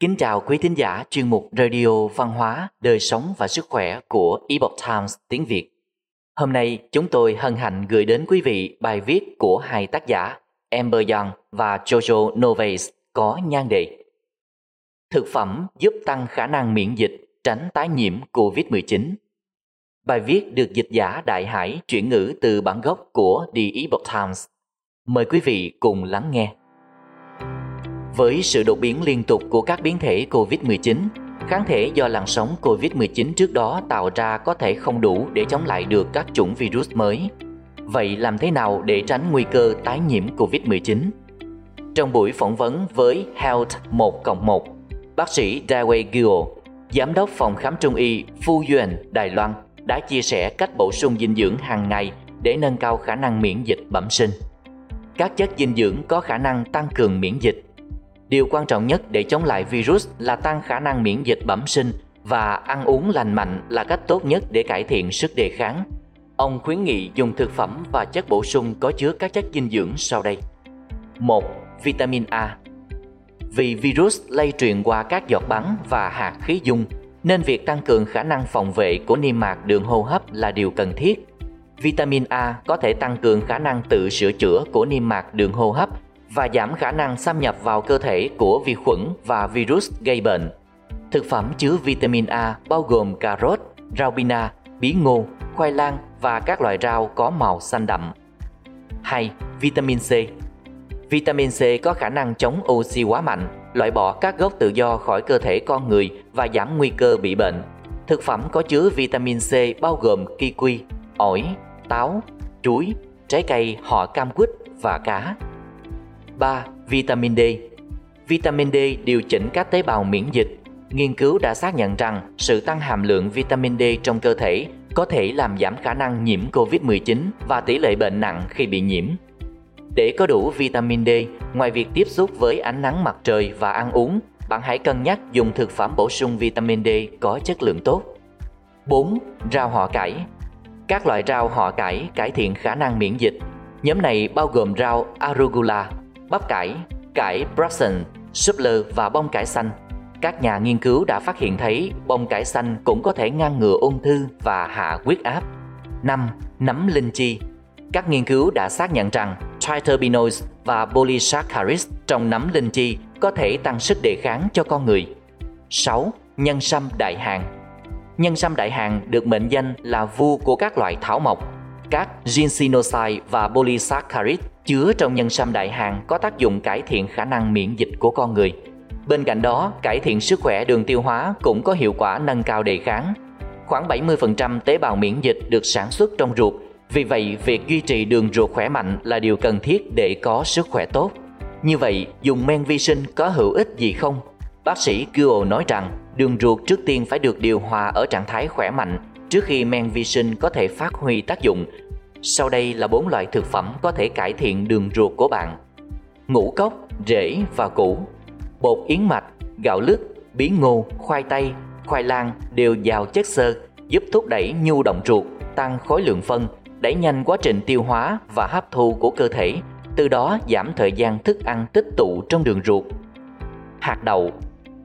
Kính chào quý thính giả chuyên mục Radio Văn hóa, Đời sống và Sức khỏe của Epoch Times tiếng Việt. Hôm nay chúng tôi hân hạnh gửi đến quý vị bài viết của hai tác giả Amber Young và Jojo Noves có nhan đề Thực phẩm giúp tăng khả năng miễn dịch tránh tái nhiễm COVID-19. Bài viết được dịch giả Đại Hải chuyển ngữ từ bản gốc của The Epoch Times. Mời quý vị cùng lắng nghe. Với sự đột biến liên tục của các biến thể COVID-19, kháng thể do làn sóng COVID-19 trước đó tạo ra có thể không đủ để chống lại được các chủng virus mới. Vậy làm thế nào để tránh nguy cơ tái nhiễm COVID-19? Trong buổi phỏng vấn với Health 1 1, bác sĩ Dawei Guo, giám đốc phòng khám trung y Phu Yuan, Đài Loan, đã chia sẻ cách bổ sung dinh dưỡng hàng ngày để nâng cao khả năng miễn dịch bẩm sinh. Các chất dinh dưỡng có khả năng tăng cường miễn dịch Điều quan trọng nhất để chống lại virus là tăng khả năng miễn dịch bẩm sinh và ăn uống lành mạnh là cách tốt nhất để cải thiện sức đề kháng. Ông khuyến nghị dùng thực phẩm và chất bổ sung có chứa các chất dinh dưỡng sau đây. 1. Vitamin A Vì virus lây truyền qua các giọt bắn và hạt khí dung, nên việc tăng cường khả năng phòng vệ của niêm mạc đường hô hấp là điều cần thiết. Vitamin A có thể tăng cường khả năng tự sửa chữa của niêm mạc đường hô hấp và giảm khả năng xâm nhập vào cơ thể của vi khuẩn và virus gây bệnh. Thực phẩm chứa vitamin A bao gồm cà rốt, rau bina, bí ngô, khoai lang và các loại rau có màu xanh đậm. 2. Vitamin C Vitamin C có khả năng chống oxy hóa mạnh, loại bỏ các gốc tự do khỏi cơ thể con người và giảm nguy cơ bị bệnh. Thực phẩm có chứa vitamin C bao gồm kiwi, ổi, táo, chuối, trái cây họ cam quýt và cá. 3. Vitamin D Vitamin D điều chỉnh các tế bào miễn dịch. Nghiên cứu đã xác nhận rằng sự tăng hàm lượng vitamin D trong cơ thể có thể làm giảm khả năng nhiễm COVID-19 và tỷ lệ bệnh nặng khi bị nhiễm. Để có đủ vitamin D, ngoài việc tiếp xúc với ánh nắng mặt trời và ăn uống, bạn hãy cân nhắc dùng thực phẩm bổ sung vitamin D có chất lượng tốt. 4. Rau họ cải Các loại rau họ cải cải thiện khả năng miễn dịch. Nhóm này bao gồm rau arugula, bắp cải, cải Brussels, súp lơ và bông cải xanh. Các nhà nghiên cứu đã phát hiện thấy bông cải xanh cũng có thể ngăn ngừa ung thư và hạ huyết áp. 5. Nấm linh chi Các nghiên cứu đã xác nhận rằng triterpenoids và polysaccharides trong nấm linh chi có thể tăng sức đề kháng cho con người. 6. Nhân sâm đại hàng Nhân sâm đại hàng được mệnh danh là vua của các loại thảo mộc. Các ginsenoside và polysaccharides chứa trong nhân sâm đại hàng có tác dụng cải thiện khả năng miễn dịch của con người. Bên cạnh đó, cải thiện sức khỏe đường tiêu hóa cũng có hiệu quả nâng cao đề kháng. Khoảng 70% tế bào miễn dịch được sản xuất trong ruột, vì vậy việc duy trì đường ruột khỏe mạnh là điều cần thiết để có sức khỏe tốt. Như vậy, dùng men vi sinh có hữu ích gì không? Bác sĩ Kuo nói rằng đường ruột trước tiên phải được điều hòa ở trạng thái khỏe mạnh trước khi men vi sinh có thể phát huy tác dụng sau đây là bốn loại thực phẩm có thể cải thiện đường ruột của bạn. Ngũ cốc, rễ và củ, bột yến mạch, gạo lứt, bí ngô, khoai tây, khoai lang đều giàu chất xơ, giúp thúc đẩy nhu động ruột, tăng khối lượng phân, đẩy nhanh quá trình tiêu hóa và hấp thu của cơ thể, từ đó giảm thời gian thức ăn tích tụ trong đường ruột. Hạt đậu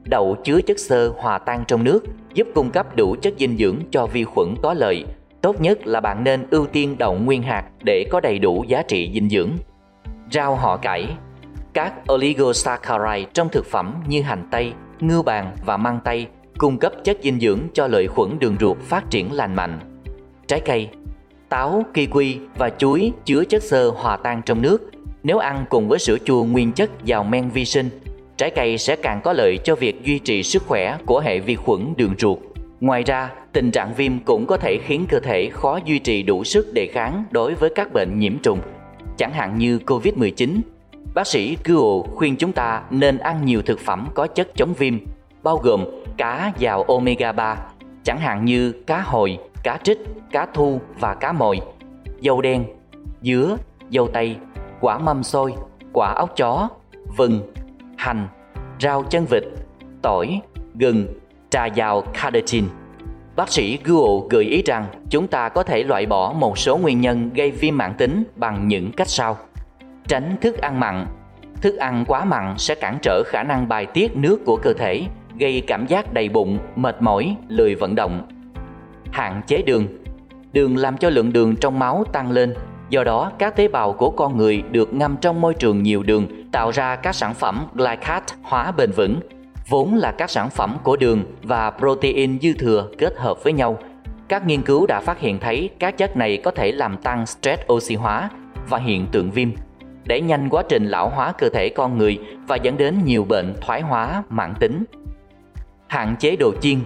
Đậu chứa chất xơ hòa tan trong nước, giúp cung cấp đủ chất dinh dưỡng cho vi khuẩn có lợi, Tốt nhất là bạn nên ưu tiên đậu nguyên hạt để có đầy đủ giá trị dinh dưỡng. Rau họ cải Các oligosaccharide trong thực phẩm như hành tây, ngưu bàn và măng tây cung cấp chất dinh dưỡng cho lợi khuẩn đường ruột phát triển lành mạnh. Trái cây Táo, kiwi và chuối chứa chất xơ hòa tan trong nước. Nếu ăn cùng với sữa chua nguyên chất giàu men vi sinh, trái cây sẽ càng có lợi cho việc duy trì sức khỏe của hệ vi khuẩn đường ruột. Ngoài ra, tình trạng viêm cũng có thể khiến cơ thể khó duy trì đủ sức đề kháng đối với các bệnh nhiễm trùng, chẳng hạn như COVID-19. Bác sĩ Guo khuyên chúng ta nên ăn nhiều thực phẩm có chất chống viêm, bao gồm cá giàu omega 3, chẳng hạn như cá hồi, cá trích, cá thu và cá mồi, dâu đen, dứa, dâu tây, quả mâm xôi, quả ốc chó, vừng, hành, rau chân vịt, tỏi, gừng, trà giàu carotene. Bác sĩ Guo gợi ý rằng chúng ta có thể loại bỏ một số nguyên nhân gây viêm mãn tính bằng những cách sau. Tránh thức ăn mặn. Thức ăn quá mặn sẽ cản trở khả năng bài tiết nước của cơ thể, gây cảm giác đầy bụng, mệt mỏi, lười vận động. Hạn chế đường Đường làm cho lượng đường trong máu tăng lên, do đó các tế bào của con người được ngâm trong môi trường nhiều đường tạo ra các sản phẩm glycat hóa bền vững, vốn là các sản phẩm của đường và protein dư thừa kết hợp với nhau. Các nghiên cứu đã phát hiện thấy các chất này có thể làm tăng stress oxy hóa và hiện tượng viêm, đẩy nhanh quá trình lão hóa cơ thể con người và dẫn đến nhiều bệnh thoái hóa mãn tính. Hạn chế đồ chiên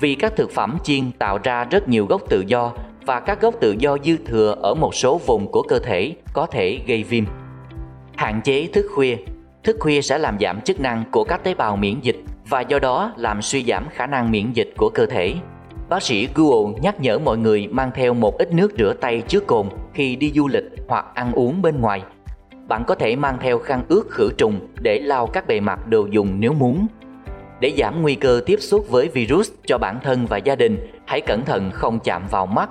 vì các thực phẩm chiên tạo ra rất nhiều gốc tự do và các gốc tự do dư thừa ở một số vùng của cơ thể có thể gây viêm. Hạn chế thức khuya Thức khuya sẽ làm giảm chức năng của các tế bào miễn dịch và do đó làm suy giảm khả năng miễn dịch của cơ thể. Bác sĩ Google nhắc nhở mọi người mang theo một ít nước rửa tay trước cồn khi đi du lịch hoặc ăn uống bên ngoài. Bạn có thể mang theo khăn ướt khử trùng để lau các bề mặt đồ dùng nếu muốn. Để giảm nguy cơ tiếp xúc với virus cho bản thân và gia đình, hãy cẩn thận không chạm vào mắt,